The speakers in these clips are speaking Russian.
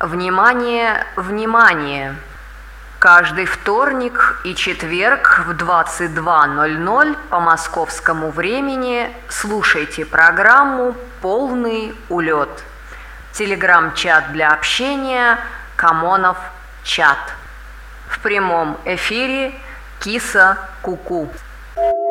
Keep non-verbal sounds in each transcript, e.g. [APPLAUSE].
Внимание, внимание! Каждый вторник и четверг в 22.00 по московскому времени слушайте программу «Полный улет». Телеграм-чат для общения «Камонов чат». В прямом эфире «Киса Куку». -ку».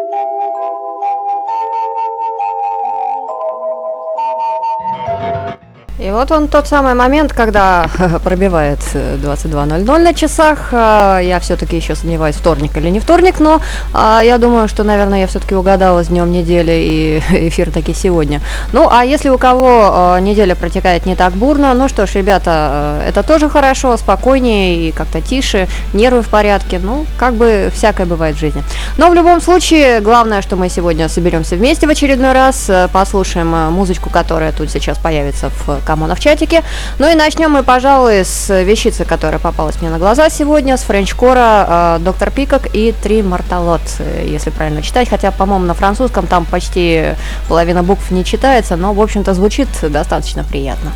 И вот он тот самый момент, когда [LAUGHS] пробивает 22.00 на часах. А, я все-таки еще сомневаюсь, вторник или не вторник, но а, я думаю, что, наверное, я все-таки угадала с днем недели и [LAUGHS] эфир таки сегодня. Ну, а если у кого неделя протекает не так бурно, ну что ж, ребята, это тоже хорошо, спокойнее и как-то тише, нервы в порядке, ну, как бы всякое бывает в жизни. Но в любом случае, главное, что мы сегодня соберемся вместе в очередной раз, послушаем музычку, которая тут сейчас появится в Камона в чатике. Ну и начнем мы, пожалуй, с вещицы, которая попалась мне на глаза сегодня, с френчкора э, Доктор Пикок и Три Марталот, если правильно читать. Хотя, по-моему, на французском там почти половина букв не читается, но, в общем-то, звучит достаточно приятно.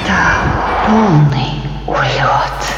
Это полный улет.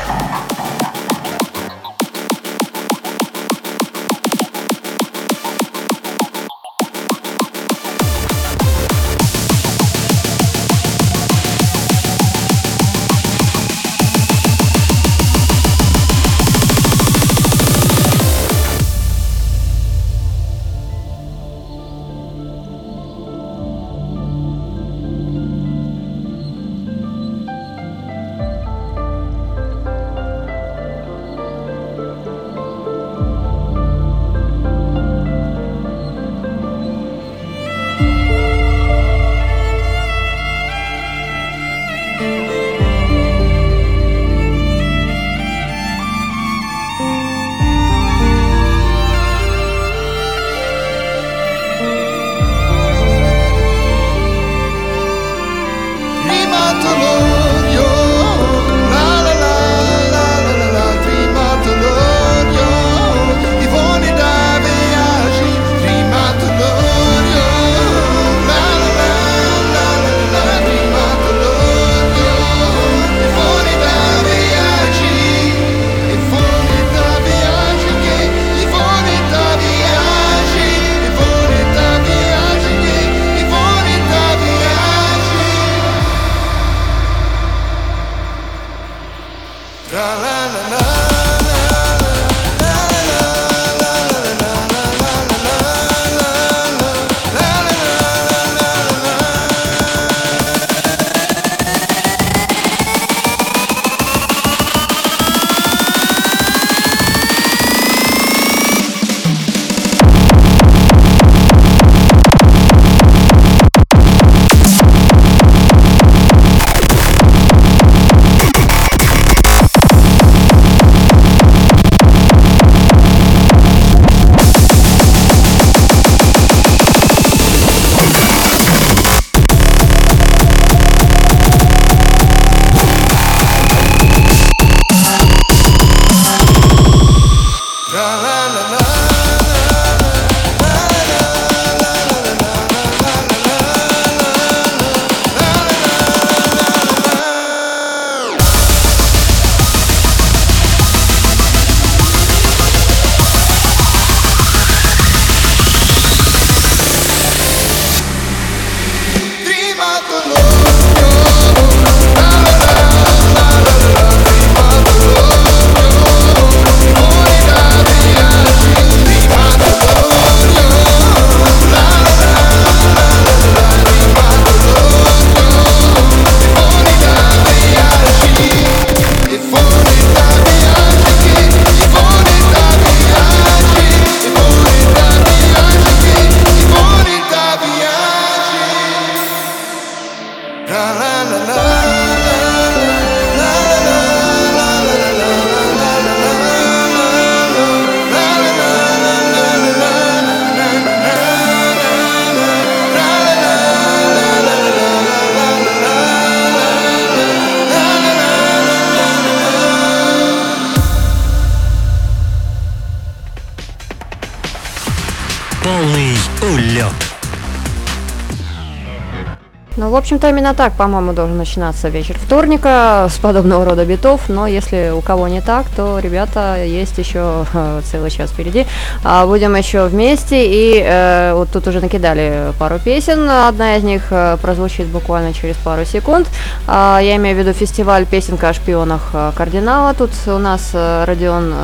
Общем-то, именно так, по-моему, должен начинаться вечер вторника с подобного рода битов, но если у кого не так, то, ребята, есть еще э, целый час впереди. А, будем еще вместе, и э, вот тут уже накидали пару песен, одна из них э, прозвучит буквально через пару секунд. А, я имею в виду фестиваль «Песенка о шпионах э, кардинала». Тут у нас Родион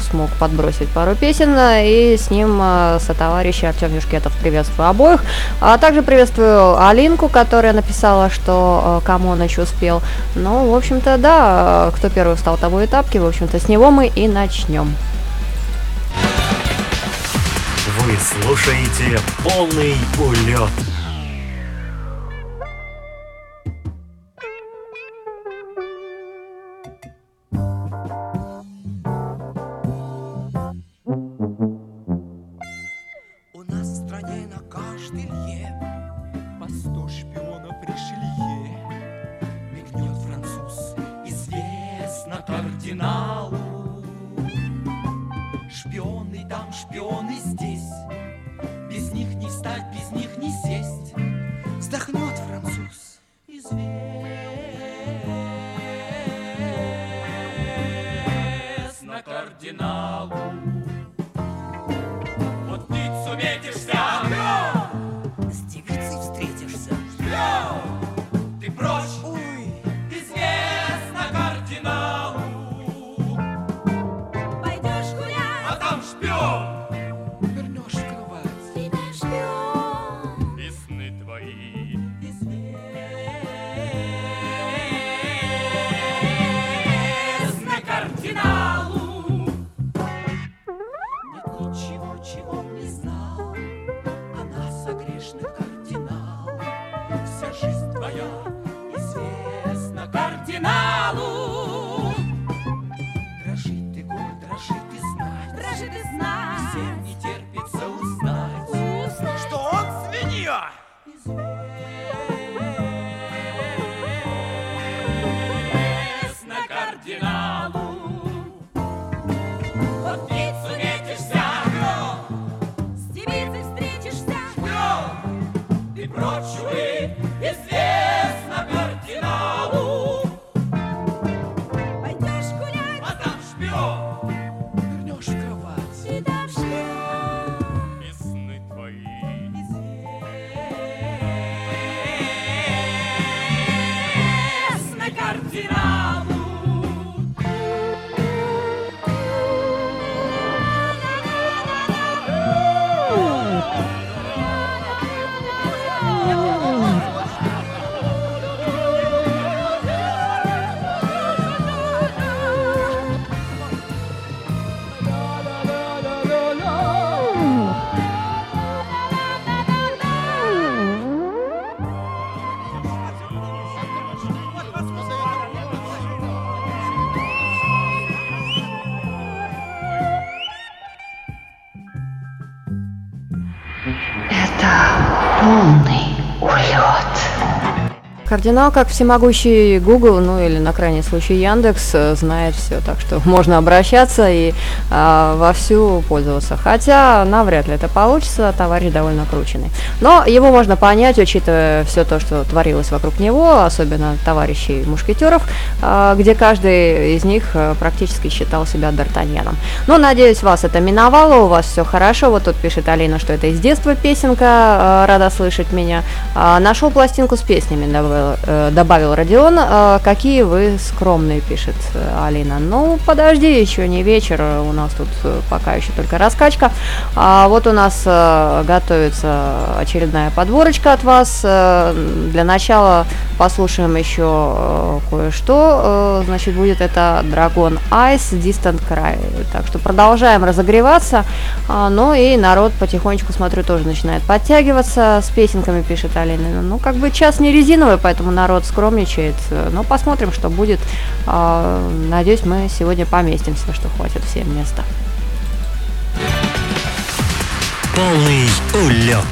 смог подбросить пару песен, и с ним э, сотоварищ Артем Юшкетов. Приветствую обоих. А также приветствую Алинку, которая написала, что э, кому он еще успел. Ну, в общем-то, да, кто первый встал, того и тапки. В общем-то, с него мы и начнем. Слушаете полный улет. У нас в стране на каждый лье Кардинал, как всемогущий Google, ну или на крайний случай Яндекс, э, знает все, так что [LAUGHS] можно обращаться и а, вовсю пользоваться. Хотя навряд ли это получится, товарищ довольно крученный. Но его можно понять, учитывая все то, что творилось вокруг него, особенно товарищей мушкетеров, а, где каждый из них э, практически считал себя Д'Артаньяном. Но, надеюсь, вас это миновало, у вас все хорошо. Вот тут пишет Алина, что это из детства песенка, э, рада слышать меня. А, Нашел пластинку с песнями, добавил, э, добавил Родион. А, Какие вы скромные, пишет э, Алина. Ну, подожди, еще не вечер, у нас тут э, пока еще только раскачка. А вот у нас э, готовится очередная подборочка от вас. Э, Для начала послушаем еще э, кое-что. Э, Значит, будет это Dragon Ice Distant Cry. Так что продолжаем разогреваться. А, Ну и народ потихонечку, смотрю, тоже начинает подтягиваться. С песенками пишет Алина. Ну, как бы час не резиновый, поэтому народ скромничает. Но посмотрим, что будет. А, Надеюсь, мы сегодня поместимся, что хватит всем места. Полный улет.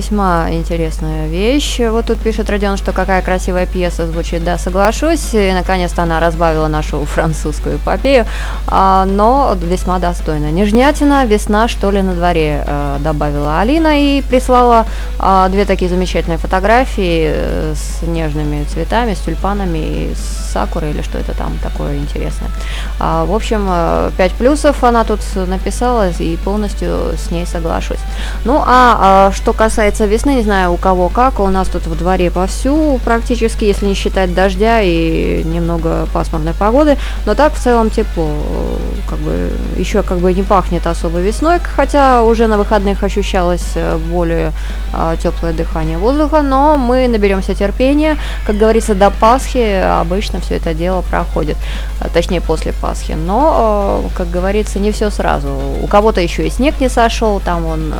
Весьма интересная вещь. Вот тут пишет Родион, что какая красивая пьеса звучит. Да, соглашусь. И наконец-то она разбавила нашу [LAUGHS] французскую эпопею, а, но весьма достойно. Нежнятина, весна, что ли, на дворе, а, добавила Алина и прислала а, две такие замечательные фотографии э, с нежными цветами, с тюльпанами и с сакурой или что это там такое интересное. А, в общем, э, 5 плюсов она тут написала и полностью с ней соглашусь. Ну, а, а что касается весны, не знаю у кого как, у нас тут в дворе повсю практически, если не считать дождя и немного пасмурной погоды, но так в целом тепло, э, как бы еще как бы не пахнет особо весной, хотя уже на выходных ощущалось э, более а, теплое дыхание воздуха, но мы наберемся терпения, как говорится, до Пасхи обычно все это дело проходит, а, точнее после Пасхи, но, э, как говорится, не все сразу. У кого-то еще и снег не сошел, там он,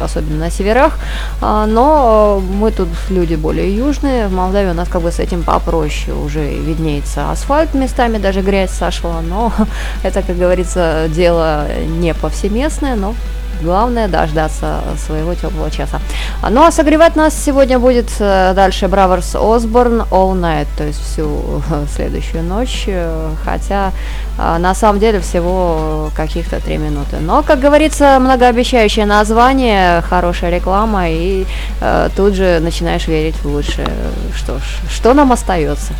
особенно на северах, а, но э, мы тут люди более южные, в Молдавии у нас как бы с этим попроще, уже виднеется асфальт местами, даже грязь сошла, но [LAUGHS] это, как говорится, дело не повсеместное, но Главное дождаться своего теплого часа. А, Ну а согревать нас сегодня будет э, дальше Браверс Осборн All Night, то есть всю следующую ночь, э, хотя а, на самом деле всего каких-то три минуты. Но, как говорится, многообещающее название, хорошая реклама, и э, тут же начинаешь верить в лучшее. Что ж, что нам остается?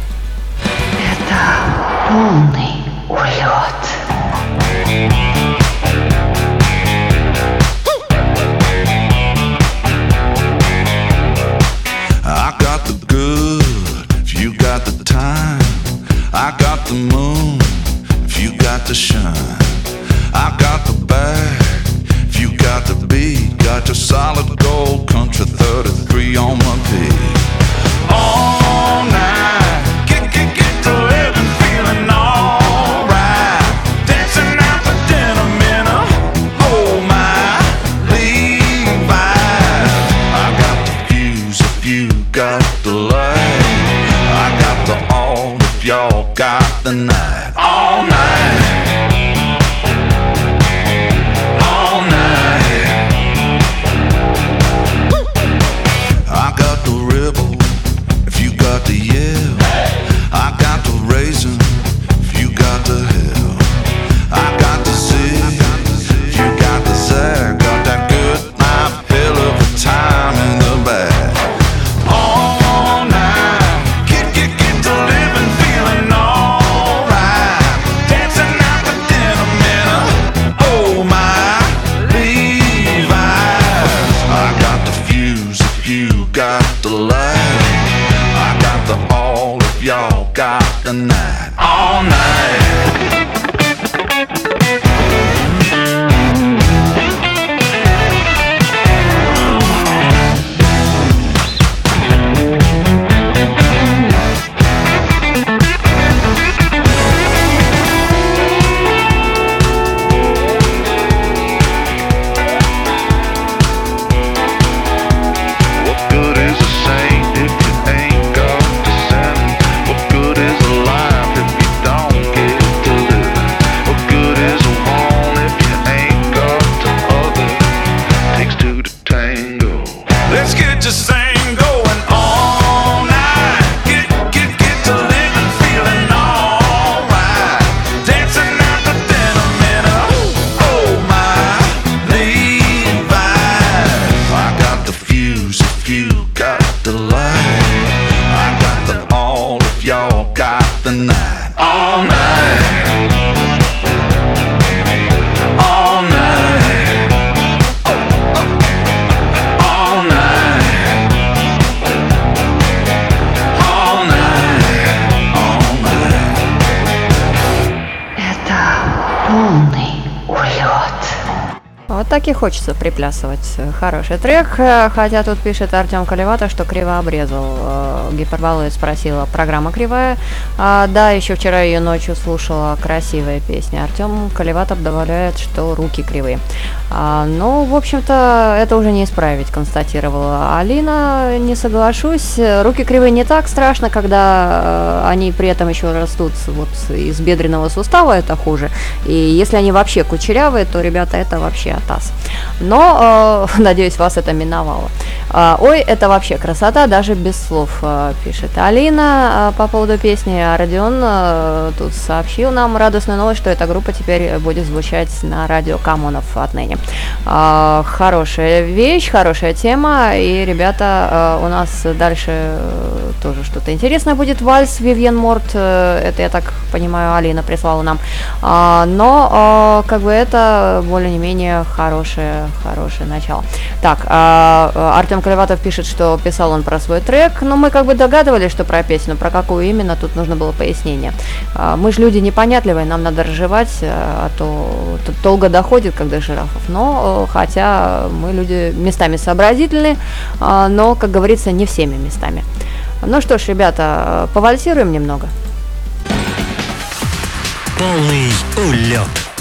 Полный улет. Time. I got the moon if you got the shine. I got the bag if you got the beat. Got your solid gold country 33 on my feet. All night, хочется приплясывать. Хороший трек, э, хотя тут пишет Артем Колевато, что криво обрезал. Э, Гиперболоид спросила, программа кривая? А, да, еще вчера ее ночью слушала, красивая песня. Артем Колевато добавляет, что руки кривые. А, ну, в общем-то, это уже не исправить, констатировала Алина. Не соглашусь. Руки кривые не так страшно, когда э, они при этом еще растут вот из бедренного сустава, это хуже. И если они вообще кучерявые, то, ребята, это вообще атас. Но, э, [LAUGHS] надеюсь, вас это миновало. А, Ой, это вообще красота, даже без слов, э, пишет Алина э, по поводу песни. А Родион э, тут сообщил нам радостную новость, что эта группа теперь будет звучать на радио Камонов отныне. А, Хорошая вещь, хорошая тема, и, ребята, э, у нас дальше э, тоже что-то интересное будет. Вальс Вивьен Морт, э, это, я так понимаю, Алина прислала нам. А, Но, как бы, это более-менее хорошее, хорошее начало. Так, а, Артем Колеватов пишет, что писал он про свой трек, но мы как бы догадывались, что про песню, про какую именно, тут нужно было пояснение. А, Мы же люди непонятливые, нам надо разжевать, а то долго доходит, когда жирафов. Но, э, хотя мы люди местами сообразительные, а, но, как говорится, не всеми местами. Ну что ж, ребята, повальсируем немного. Полный улет.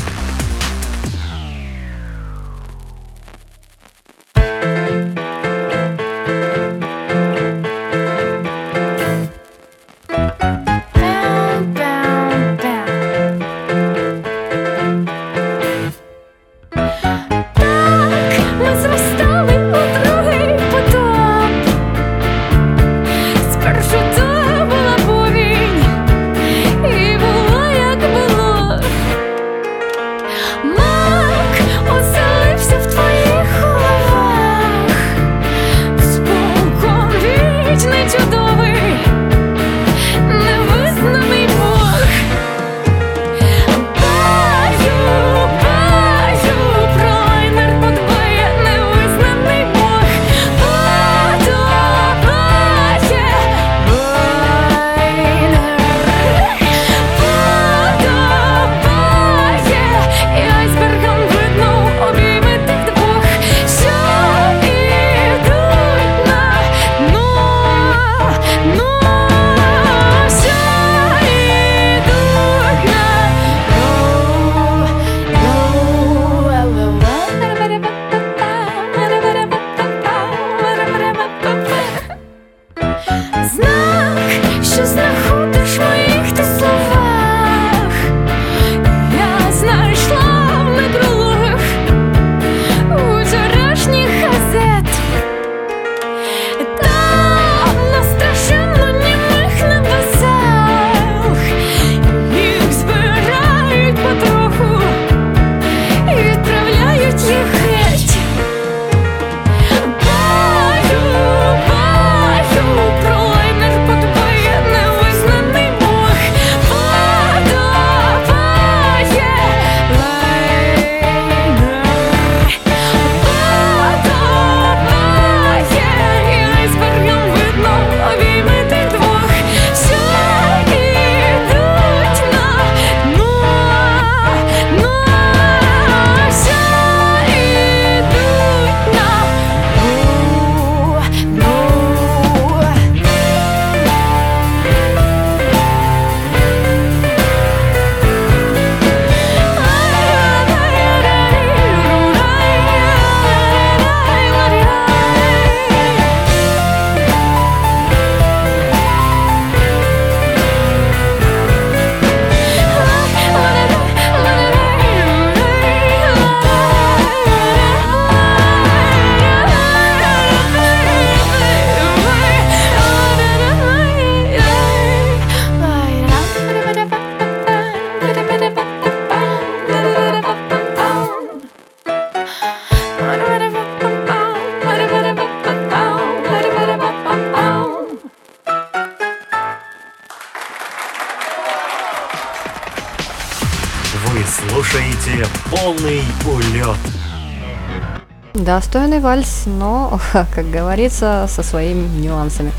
Достойный вальс, но, [LAUGHS] как говорится, со своими нюансами.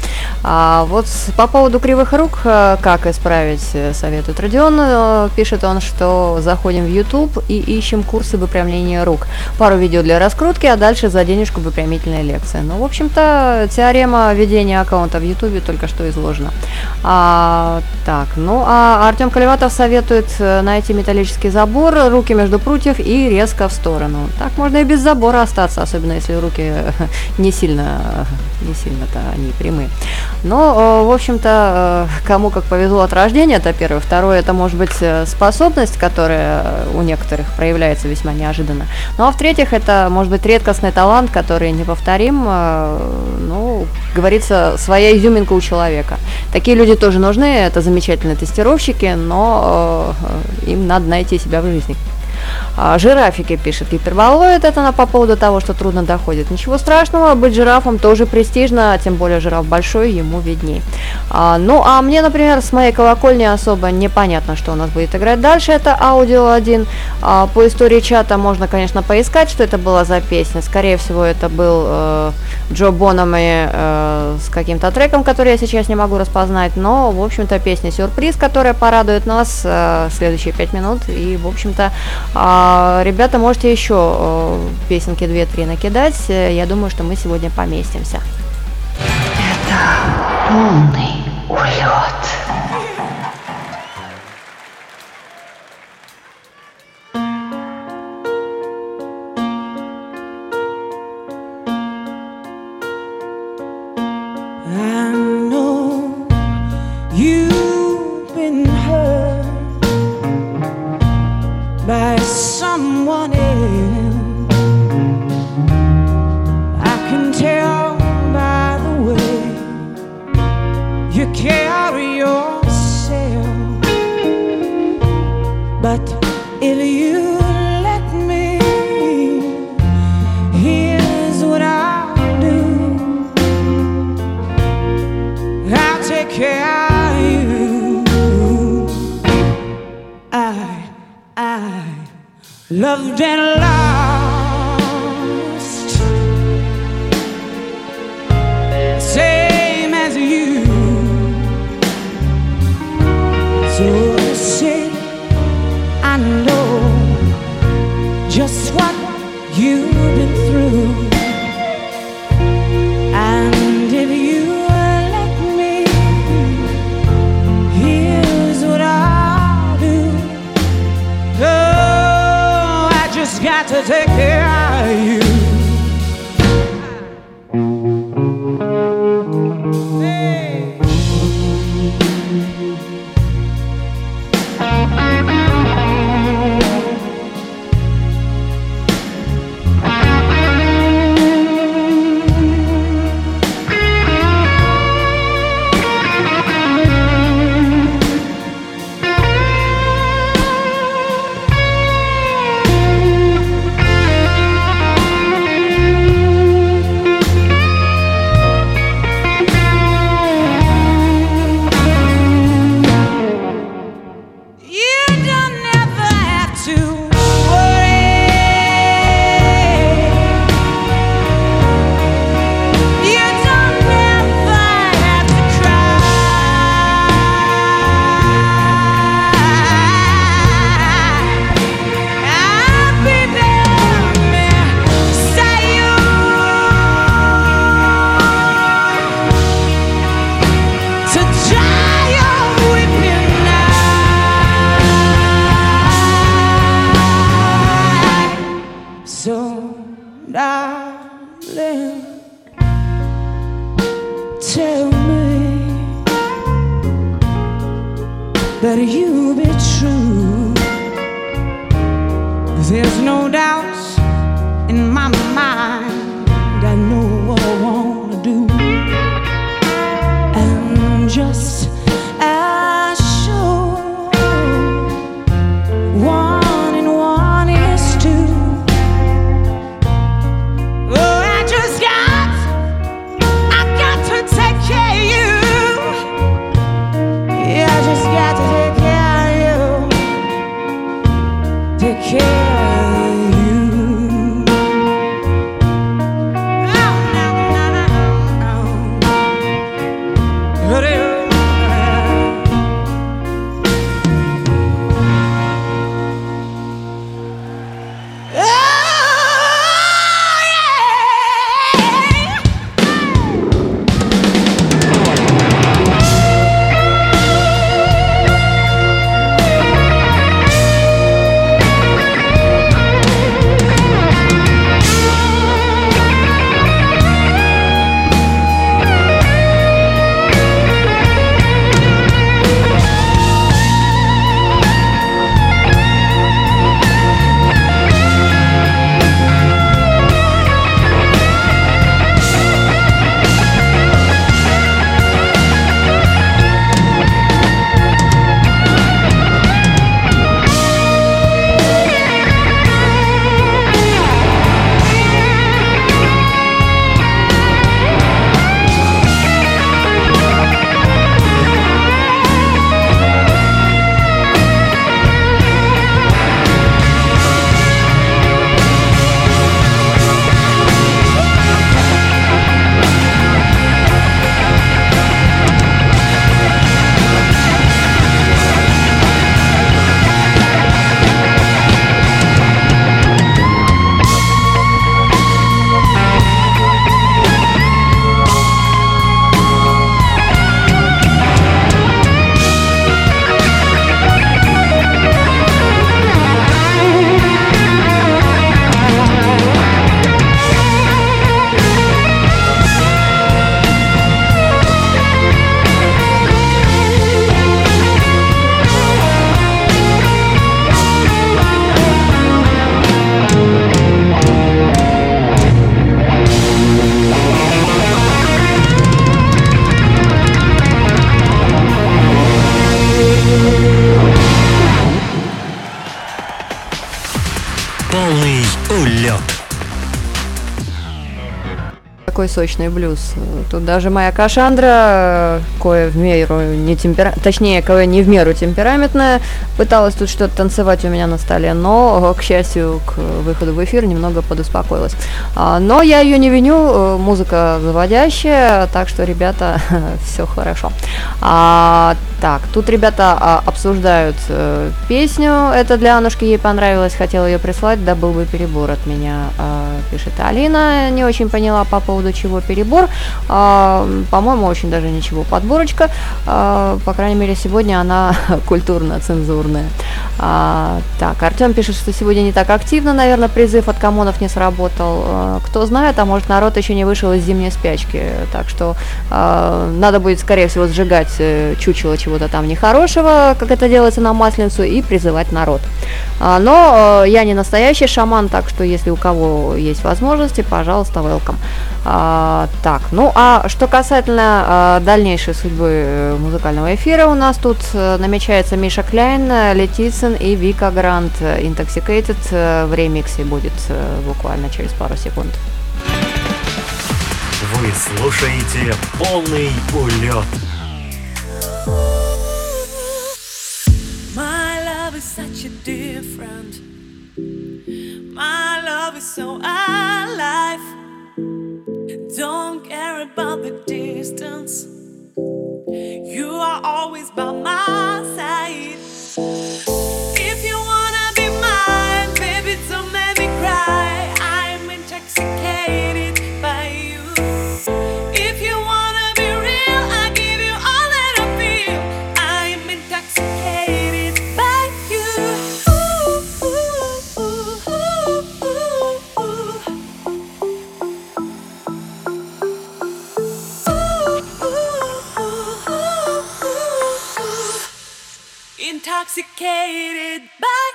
А вот по поводу кривых рук, э, как исправить, э, советует Родион. Э, Пишет он, что заходим в YouTube и ищем курсы выпрямления рук. Пару видео для раскрутки, а дальше за денежку выпрямительная лекция. Ну, в общем-то, теорема ведения аккаунта в YouTube только что изложена. А, так, ну, а Артем Колеватов советует найти металлический забор, руки между прутьев и резко в сторону. Так можно и без забора остаться особенно если руки [LAUGHS] не сильно, не сильно-то они прямые. Но, э, в общем-то, э, кому как повезло от рождения, это первое. Второе, это может быть э, способность, которая у некоторых проявляется весьма неожиданно. Ну а в-третьих, это может быть редкостный талант, который неповторим, ну, говорится, своя изюминка у человека. Такие люди тоже нужны, это замечательные тестировщики, но им надо найти себя в жизни. А, жирафики пишет гиперболоид, это она по поводу того, что трудно доходит. Ничего страшного, быть жирафом тоже престижно, тем более жираф большой, ему видней. А, ну, а мне, например, с моей колокольни особо непонятно, что у нас будет играть дальше. Это аудио 1. А, по истории чата можно, конечно, поискать, что это было за песня. Скорее всего, это был э, Джо Бономи э, с каким-то треком, который я сейчас не могу распознать. Но, в общем-то, песня сюрприз, которая порадует нас э, следующие пять минут. И, в общем-то, а, ребята, можете еще э, песенки 2-3 накидать. Я думаю, что мы сегодня поместимся. Это сочный блюз. Тут даже моя Кашандра, кое в меру не темпера... точнее, кое не в меру темпераментная, пыталась тут что-то танцевать у меня на столе, но, к счастью, к выходу в эфир немного подуспокоилась. А, но я ее не виню, э, музыка заводящая, так что, ребята, [LAUGHS] все хорошо. Так, тут ребята а, обсуждают э, песню, это для Анушки ей понравилось, хотела ее прислать, да был бы перебор от меня, а, пишет Алина, не очень поняла по поводу чего перебор, а, по-моему, очень даже ничего, подборочка, а, по крайней мере, сегодня она [LAUGHS] культурно-цензурная. А, так, Артем пишет, что сегодня не так активно, наверное, призыв от коммунов не сработал, кто знает, а может народ еще не вышел из зимней спячки, так что а, надо будет, скорее всего, сжигать э, чучело чего-то там нехорошего, как это делается на Масленицу, и призывать народ. А, но э, я не настоящий шаман, так что если у кого есть возможности, пожалуйста, welcome. А, так, ну а что касательно а, дальнейшей судьбы э, музыкального эфира, у нас тут э, намечается Миша Кляйн, Летицин и Вика Грант. Intoxicated в ремиксе будет буквально через пару секунд. Вы слушаете полный улет. So alive. Don't care about the distance. You are always by my side. If you wanna be mine, baby, don't make me cry. I'm intoxicated Intoxicated by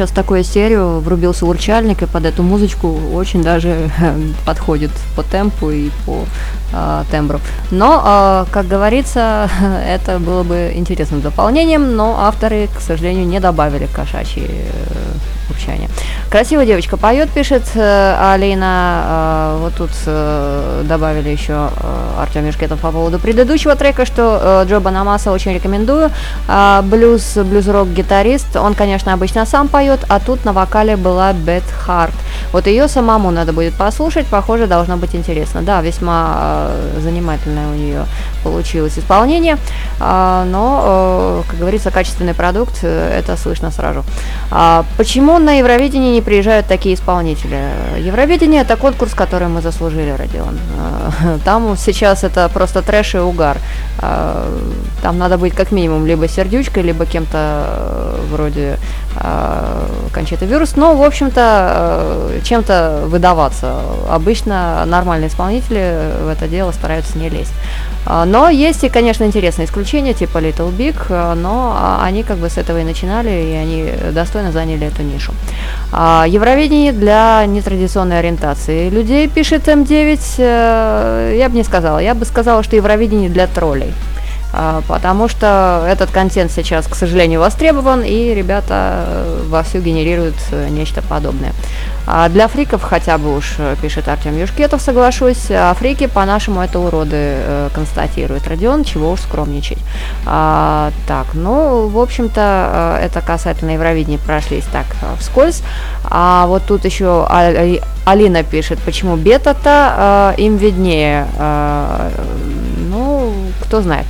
сейчас такое стерео, врубился урчальник, и под эту музычку очень даже подходит по темпу и по э, тембру. Но, э, как говорится, [LAUGHS] это было бы интересным дополнением, но авторы, к сожалению, не добавили кошачьи э, урчания. Красиво девочка поет, пишет э, Алина. Э, вот тут э, добавили еще э, Артем Мешкетов по поводу предыдущего трека, что э, Джо Банамаса очень рекомендую. А, блюз, блюз-рок гитарист, он, конечно, обычно сам поет, а тут на вокале была Бет Харт. Вот ее самому надо будет послушать, похоже, должно быть интересно. Да, весьма э, занимательное у нее получилось исполнение, а, но, э, как говорится, качественный продукт, э, это слышно сразу. А почему на Евровидении не приезжают такие исполнители? Евровидение – это конкурс, который мы заслужили, Родион. Э, [LAUGHS] Там сейчас это просто трэш и угар. А, Там надо быть как минимум либо сердючкой, либо кем-то э, вроде Кончита Вирус. Но, в общем-то, чем-то выдаваться. Обычно нормальные исполнители в это дело стараются не лезть. А, Но есть и, конечно, интересные исключения, типа Little Big, э, но а, они как бы с этого и начинали, и они достойно заняли эту нишу. А, Евровидение для нетрадиционной ориентации людей, пишет М9, э, я бы не сказала. Я бы сказала, что Евровидение для троллей. А, Потому что этот контент сейчас, к сожалению, востребован, и ребята э, вовсю генерируют э, нечто подобное. А для фриков хотя бы уж, э, пишет Артем Юшкетов, соглашусь, а фрики по-нашему это уроды, констатирует Родион, чего уж скромничать. А, так, ну, в общем-то, это касательно Евровидения прошлись так вскользь. А вот тут еще Алина пишет, почему бета-то им виднее. Ну, кто знает.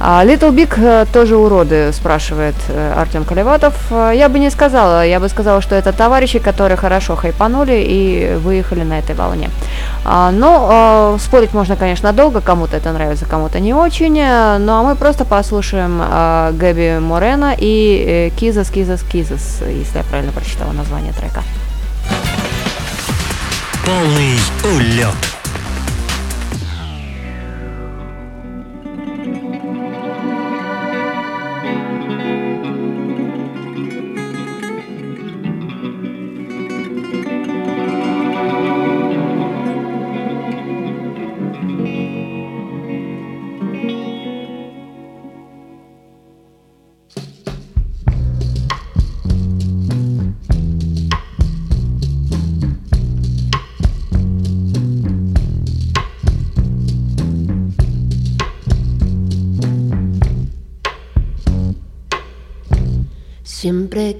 А, Little Big э, тоже уроды, спрашивает э, Артем Колеватов. Э, Я бы не сказала, я бы сказала, что это товарищи, которые хорошо хайпанули и выехали на этой волне. А, Но спорить можно, конечно, долго, кому-то это нравится, кому-то не очень. Ну а мы просто послушаем Гэби Морена и Кизас, Кизас, Кизас, если я правильно прочитала название трека. Полный улет.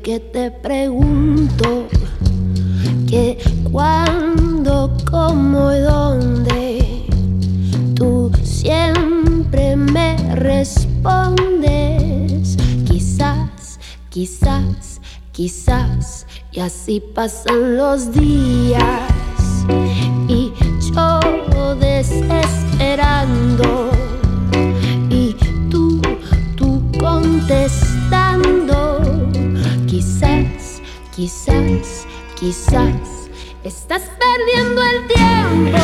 Que te pregunto que cuándo, cómo y dónde, tú siempre me respondes. Quizás, quizás, quizás, y así pasan los días. Y yo desesperando, Quizás, quizás, estás perdiendo el tiempo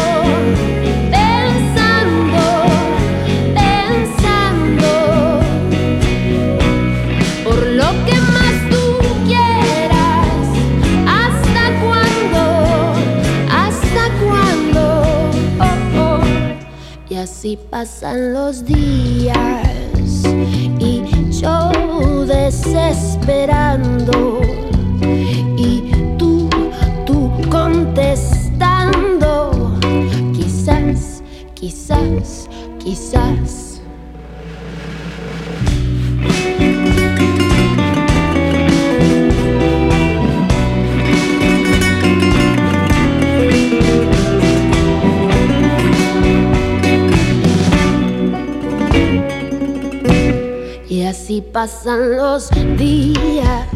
pensando, pensando por lo que más tú quieras. ¿Hasta cuándo? ¿Hasta cuándo? Oh, oh. Y así pasan los días y yo desesperando contestando. Quizás, quizás, quizás. Y así pasan los días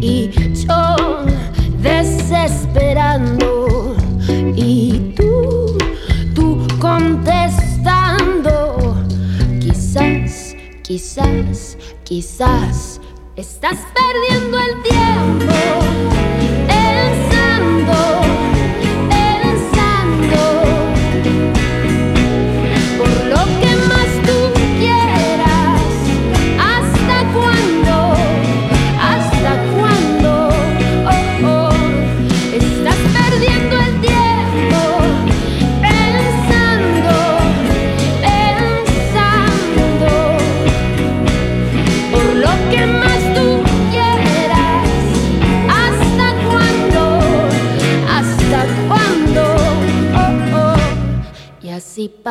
y desesperando y tú, tú contestando. Quizás, quizás, quizás estás perdiendo el tiempo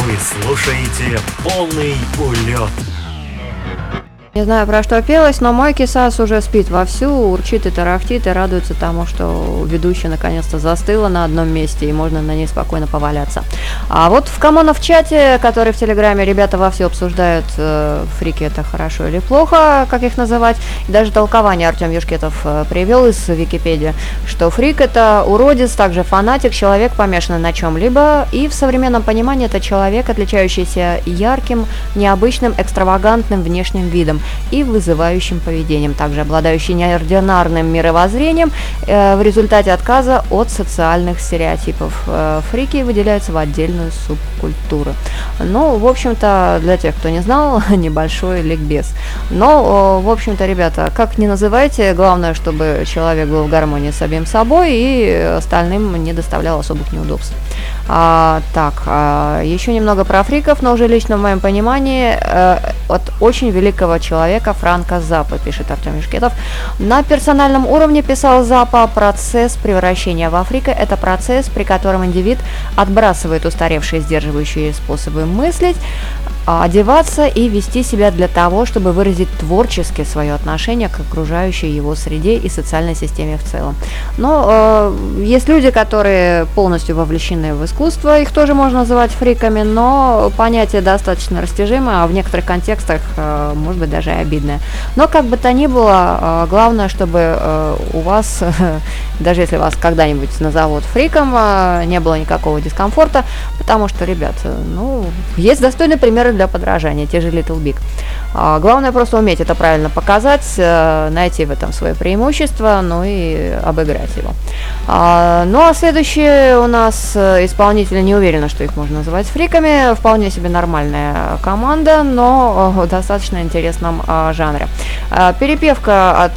Вы слушаете полный улет. Не знаю, про что пелось, но мой кисас уже спит вовсю, урчит и тарахтит и радуется тому, что ведущая наконец-то застыла на одном месте и можно на ней спокойно поваляться. А вот в Камонов чате, который в Телеграме, ребята вовсю обсуждают, э, фрики это хорошо или плохо, как их называть. И даже толкование Артем Юшкетов э, привел из Википедии, что фрик это уродец, также фанатик, человек помешанный на чем-либо, и в современном понимании это человек, отличающийся ярким, необычным, экстравагантным внешним видом и вызывающим поведением, также обладающий неординарным мировоззрением э, в результате отказа от социальных стереотипов. Э, фрики выделяются в отдельную субкультуру. Ну, в общем-то, для тех, кто не знал, [LAUGHS] небольшой ликбез. Но, э, в общем-то, ребята, как ни называйте, главное, чтобы человек был в гармонии с самим собой и остальным не доставлял особых неудобств. А, так, а, еще немного про фриков, но уже лично в моем понимании э, от очень великого человека Франка Запа, пишет Артем Юшкетов. На персональном уровне писал Запа, процесс превращения в Африка – это процесс, при котором индивид отбрасывает устаревшие сдерживающие способы мыслить, одеваться и вести себя для того, чтобы выразить творчески свое отношение к окружающей его среде и социальной системе в целом. Но э, есть люди, которые полностью вовлечены в искусство, их тоже можно называть фриками, но понятие достаточно растяжимое, а в некоторых контекстах, э, может быть, даже и обидное. Но как бы то ни было, э, главное, чтобы э, у вас, [LAUGHS] даже если вас когда-нибудь назовут фриком, э, не было никакого дискомфорта, потому что, ребят, э, ну, есть достойные примеры для подражания, те же Little Big. А, главное просто уметь это правильно показать, э, найти в этом свое преимущество, ну и обыграть его. А, ну а следующие у нас э, исполнители, не уверена, что их можно называть фриками, вполне себе нормальная команда, но э, в достаточно интересном а, жанре. Перепевка от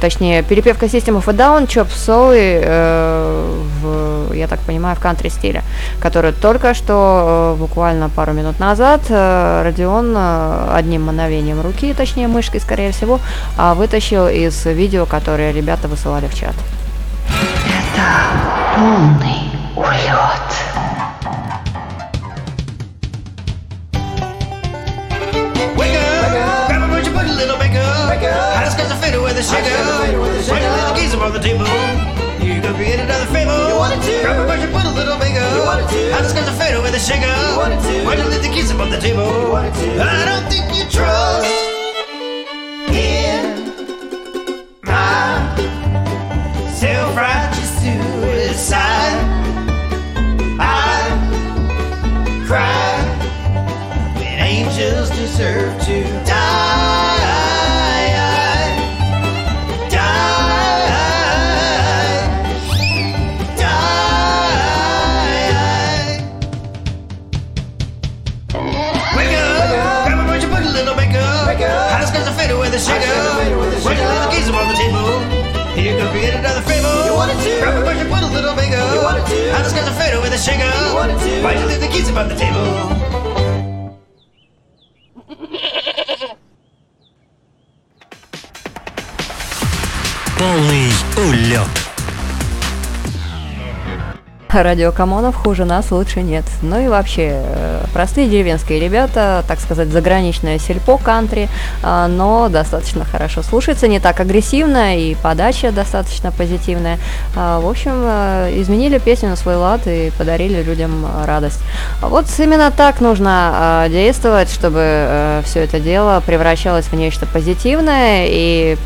точнее, перепевка System of a Down, Chop Suey, э, в, я так понимаю, в кантри стиле, который только что, э, буквально пару минут назад, э, Родион э, одним мановением руки, точнее мышкой, скорее всего, э, вытащил из видео, которое ребята высылали в чат. Полный улет. elevator with the sugar. Why you leave the keys upon the table? You could create another fable. You wanted to. Grab a brush and put a little bigger. You wanted to. I just got the fader with the sugar. You wanted to. Why you leave the keys upon the table? You wanted to. I don't think you trust in my self-righteous suicide. Радио Камонов хуже нас лучше нет. Ну и вообще, э, простые деревенские ребята, так сказать, заграничное сельпо кантри, а, но достаточно хорошо слушается, не так агрессивно и подача достаточно позитивная. А, В общем, э, изменили песню на свой лад и подарили людям э, радость. А Вот именно так нужно а, действовать, чтобы все это дело превращалось в нечто позитивное и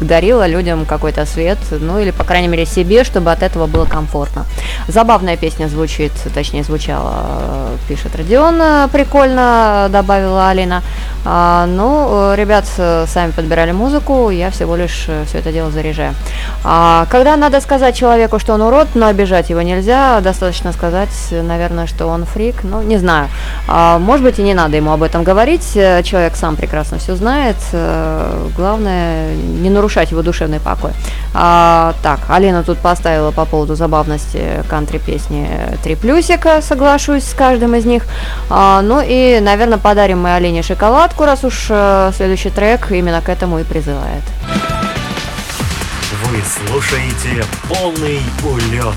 дарила людям какой-то свет, ну или, по крайней мере, себе, чтобы от этого было комфортно. Забавная песня звучит, точнее, звучала, э, пишет Родион, э, прикольно, добавила Алина. А, ну, э, ребят э, сами подбирали музыку, я всего лишь все это дело заряжаю. А, когда надо сказать человеку, что он урод, но обижать его нельзя, достаточно сказать, наверное, что он фрик, ну, не знаю. А, может быть, и не надо ему об этом говорить, э, человек сам прекрасно все знает, э, главное, не нарушать его душевный покой. А, так, Алина тут поставила по поводу забавности кантри-песни три плюсика, соглашусь с каждым из них. А, ну и, наверное, подарим мы Алине шоколадку, раз уж э, следующий трек именно к этому и призывает. Вы слушаете полный улет.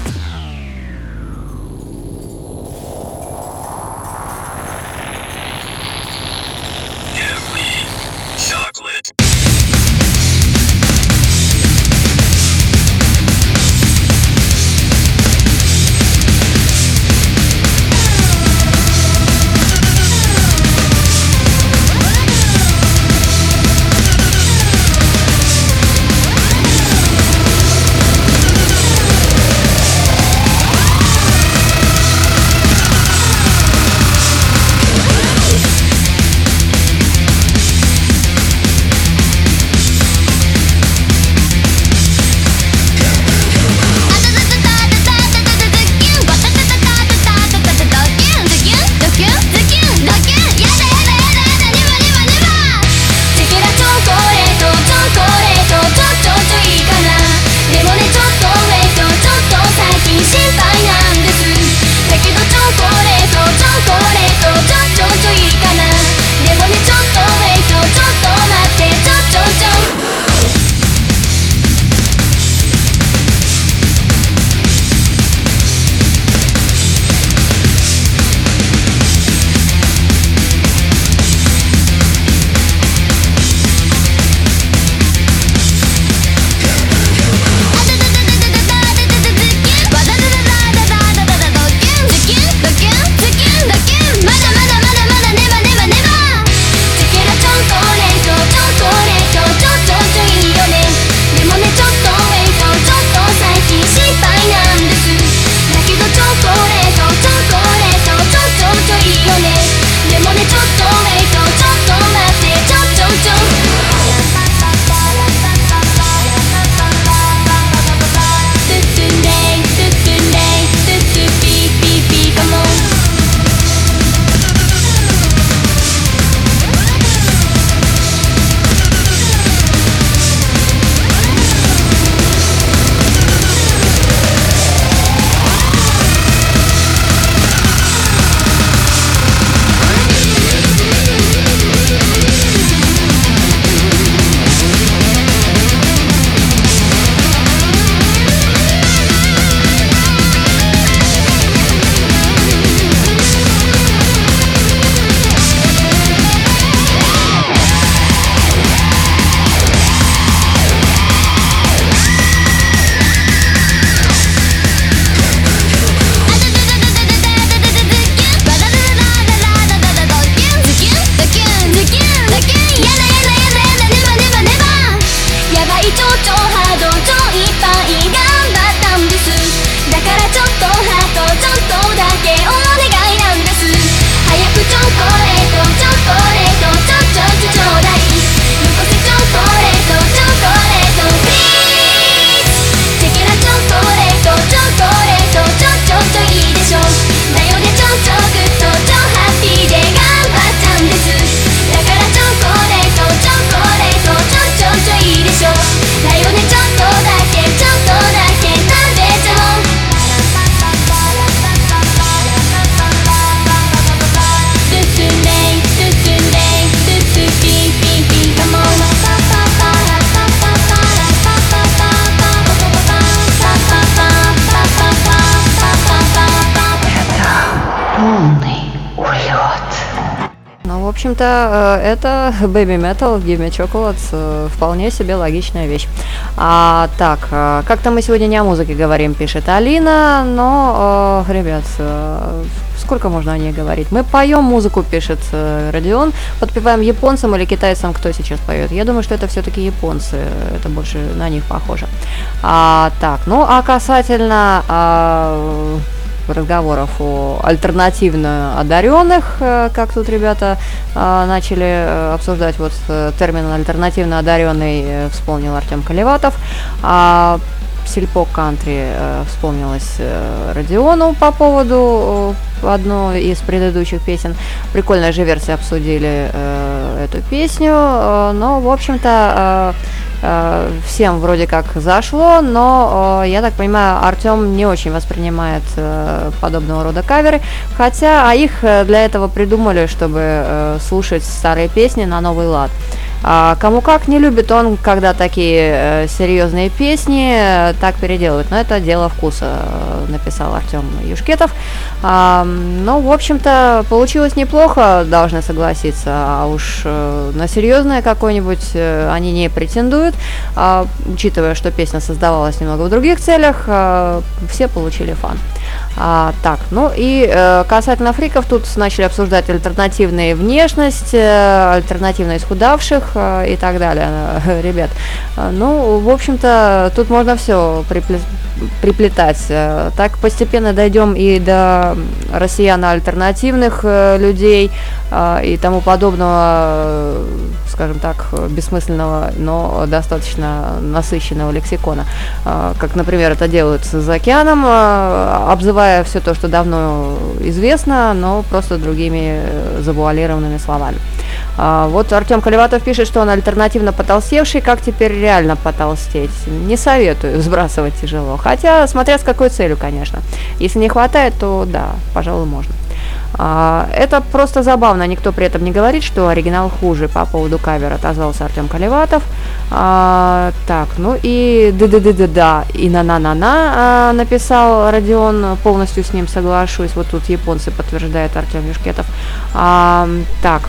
Общем-то, э, это Baby Metal, Give Me Chocolate, э, вполне себе логичная вещь. А, так, э, как-то мы сегодня не о музыке говорим, пишет Алина, но, ребят, сколько можно о ней говорить? Мы поем музыку, пишет Родион, подпеваем японцам или китайцам, кто сейчас поет. Я думаю, что это все-таки японцы, это больше на них похоже. А, так, ну а касательно а, разговоров о альтернативно одаренных, э, как тут ребята э, начали э, обсуждать вот термин альтернативно одаренный, вспомнил Артем Колеватов. А Сельпо Кантри вспомнилось Родиону по поводу одной из предыдущих песен. Прикольная же версия обсудили эту песню, но, в общем-то, всем вроде как зашло, но, э, я так понимаю, Артем не очень воспринимает э, подобного рода каверы, хотя а их э, для этого придумали, чтобы э, слушать старые песни на новый лад. А кому как не любит он, когда такие э, серьезные песни э, так переделывают. Но это дело вкуса, э, написал Артем Юшкетов. А, ну, в общем-то, получилось неплохо, должны согласиться. А уж на серьезное какое-нибудь они не претендуют. А, учитывая, что песня создавалась немного в других целях, э, все получили фан. А, так, ну и э, касательно фриков, тут начали обсуждать альтернативные внешность, э, альтернативно исхудавших э, и так далее. [LAUGHS] Э, Ребят, ну, в общем-то, тут можно все приплетать. Э, Так постепенно дойдем и до россиян альтернативных э, людей э, и тому подобного, э, скажем так, бессмысленного, но достаточно насыщенного лексикона. Э, Как, например, это делают за океаном, э, обзывая все то, что давно известно, но просто другими э, завуалированными словами. А, Вот Артем Колеватов пишет, что он альтернативно потолстевший. Как теперь реально потолстеть? Не советую, [LAUGHS] сбрасывать тяжело. Хотя, смотря с какой целью, конечно. Если не хватает, то да, пожалуй, можно. А, Это просто забавно, никто при этом не говорит, что оригинал хуже. По поводу кавера отозвался Артем Колеватов. А, так, ну и да-да-да-да-да, и на-на-на-на а, написал Родион, полностью с ним соглашусь. Вот тут японцы подтверждает Артем Юшкетов. А, так,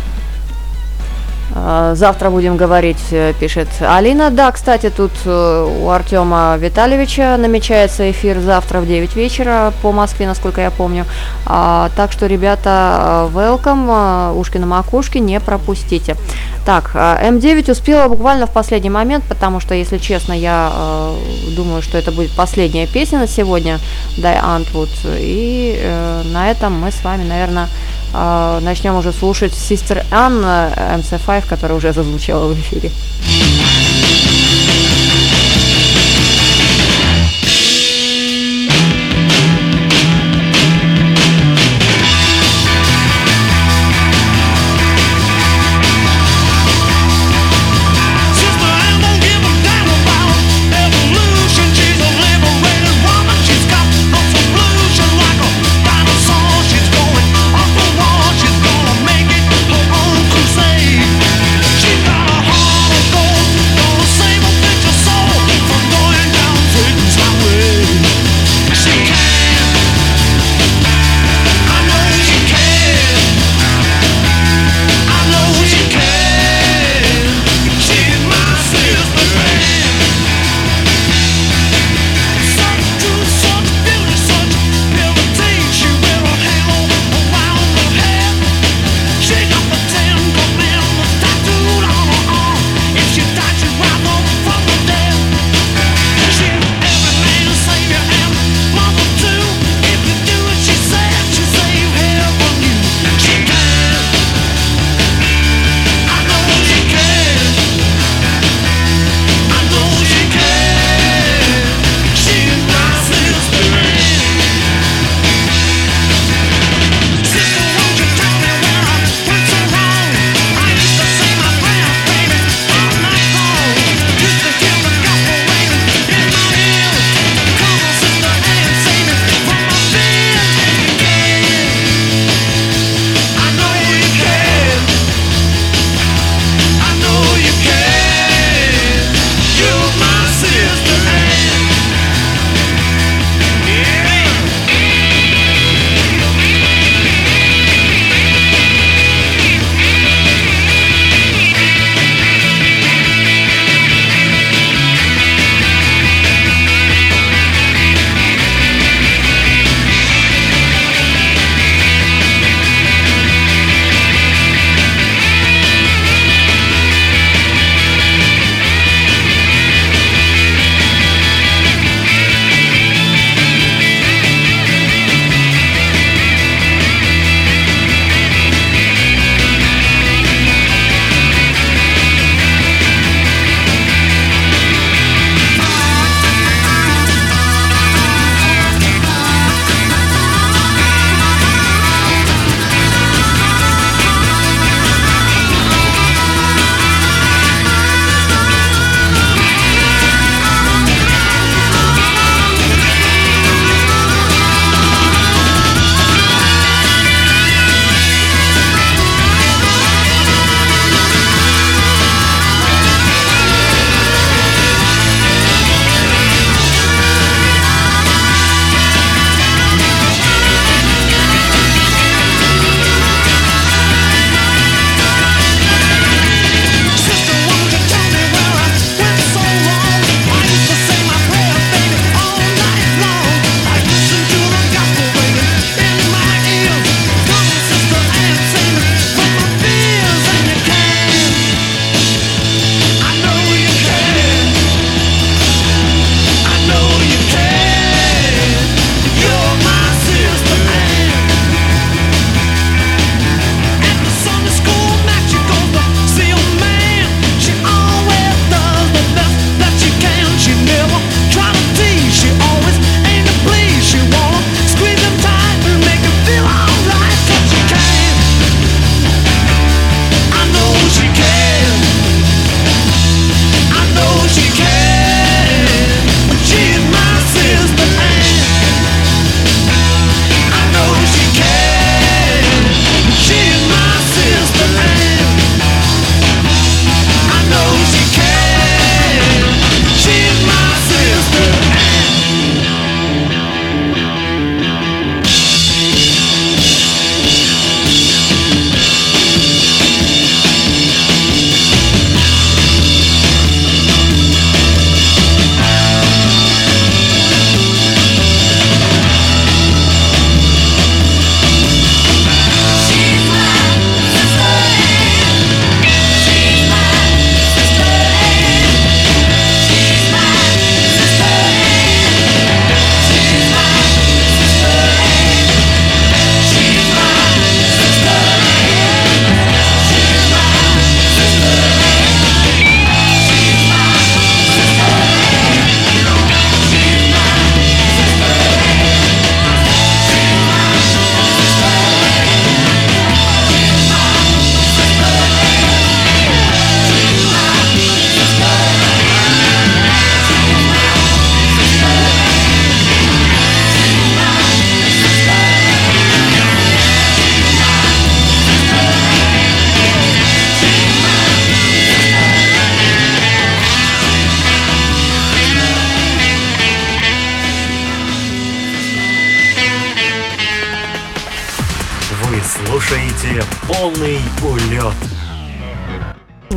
Завтра будем говорить, э, пишет Алина. Да, кстати, тут э, у Артема Витальевича намечается эфир завтра в 9 вечера по Москве, насколько я помню. А, так что, ребята, э, welcome, э, ушки на макушке, не пропустите. Так, э, М9 успела буквально в последний момент, потому что, если честно, я э, думаю, что это будет последняя песня на сегодня, Дай Антвуд. И э, на этом мы с вами, наверное, начнем уже слушать Sister Anne MC5, которая уже зазвучала в эфире.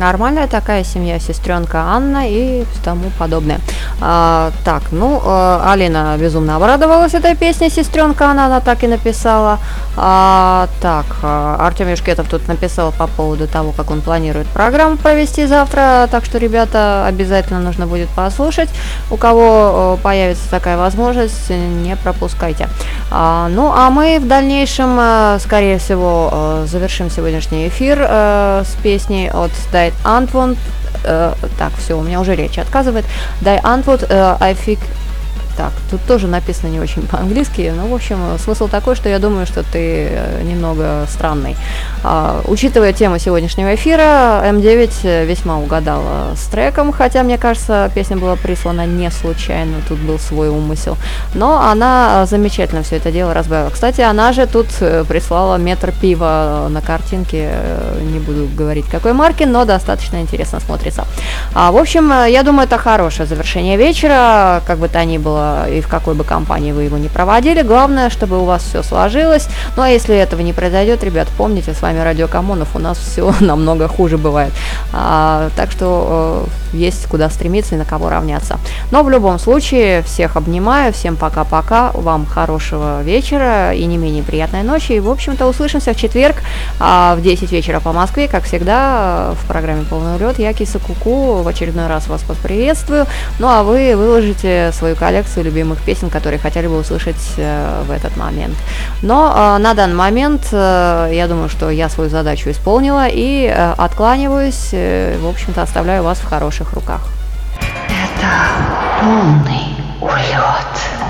Нормальная такая семья, сестренка Анна и тому подобное. А, так, ну, э, Алина безумно обрадовалась этой песне, сестренка Анна, она так и написала. А, так, э, Артем Юшкетов тут написал по поводу того, как он планирует программу провести завтра, так что, ребята, обязательно нужно будет послушать. У кого э, появится такая возможность, не пропускайте. А, ну, а мы в дальнейшем, э, скорее всего, э, завершим сегодняшний эфир э, с песней от Antwort. Э, так, все, у меня уже речь отказывает. Antwort, э, I think... Так, тут тоже написано не очень [LAUGHS] по-английски, но, в общем, смысл такой, что я думаю, что ты э, немного странный. А, учитывая тему сегодняшнего эфира, М9 весьма угадала с треком, хотя, мне кажется, песня была прислана не случайно, тут был свой умысел. Но она замечательно все это дело разбавила. Кстати, она же тут э, прислала метр пива на картинке, э, не буду говорить какой марки, но достаточно интересно смотрится. А, в общем, э, я думаю, это хорошее завершение вечера, как бы то ни было, и в какой бы компании вы его не проводили. Главное, чтобы у вас все сложилось. Ну а если этого не произойдет, ребят, помните, с вами Радио Камонов, у нас все [LAUGHS] намного хуже бывает. А, так что э, есть куда стремиться и на кого равняться. Но в любом случае, всех обнимаю, всем пока-пока, вам хорошего вечера и не менее приятной ночи. И, в общем-то, услышимся в четверг а, в 10 вечера по Москве, как всегда, в программе «Полный улет». Я Киса Куку, в очередной раз вас поприветствую. Ну а вы выложите свою коллекцию любимых песен, которые хотели бы услышать э, в этот момент. Но э, на данный момент э, я думаю, что я свою задачу исполнила и откланиваюсь, в общем-то, оставляю вас в хороших руках. Это полный улет.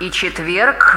И четверг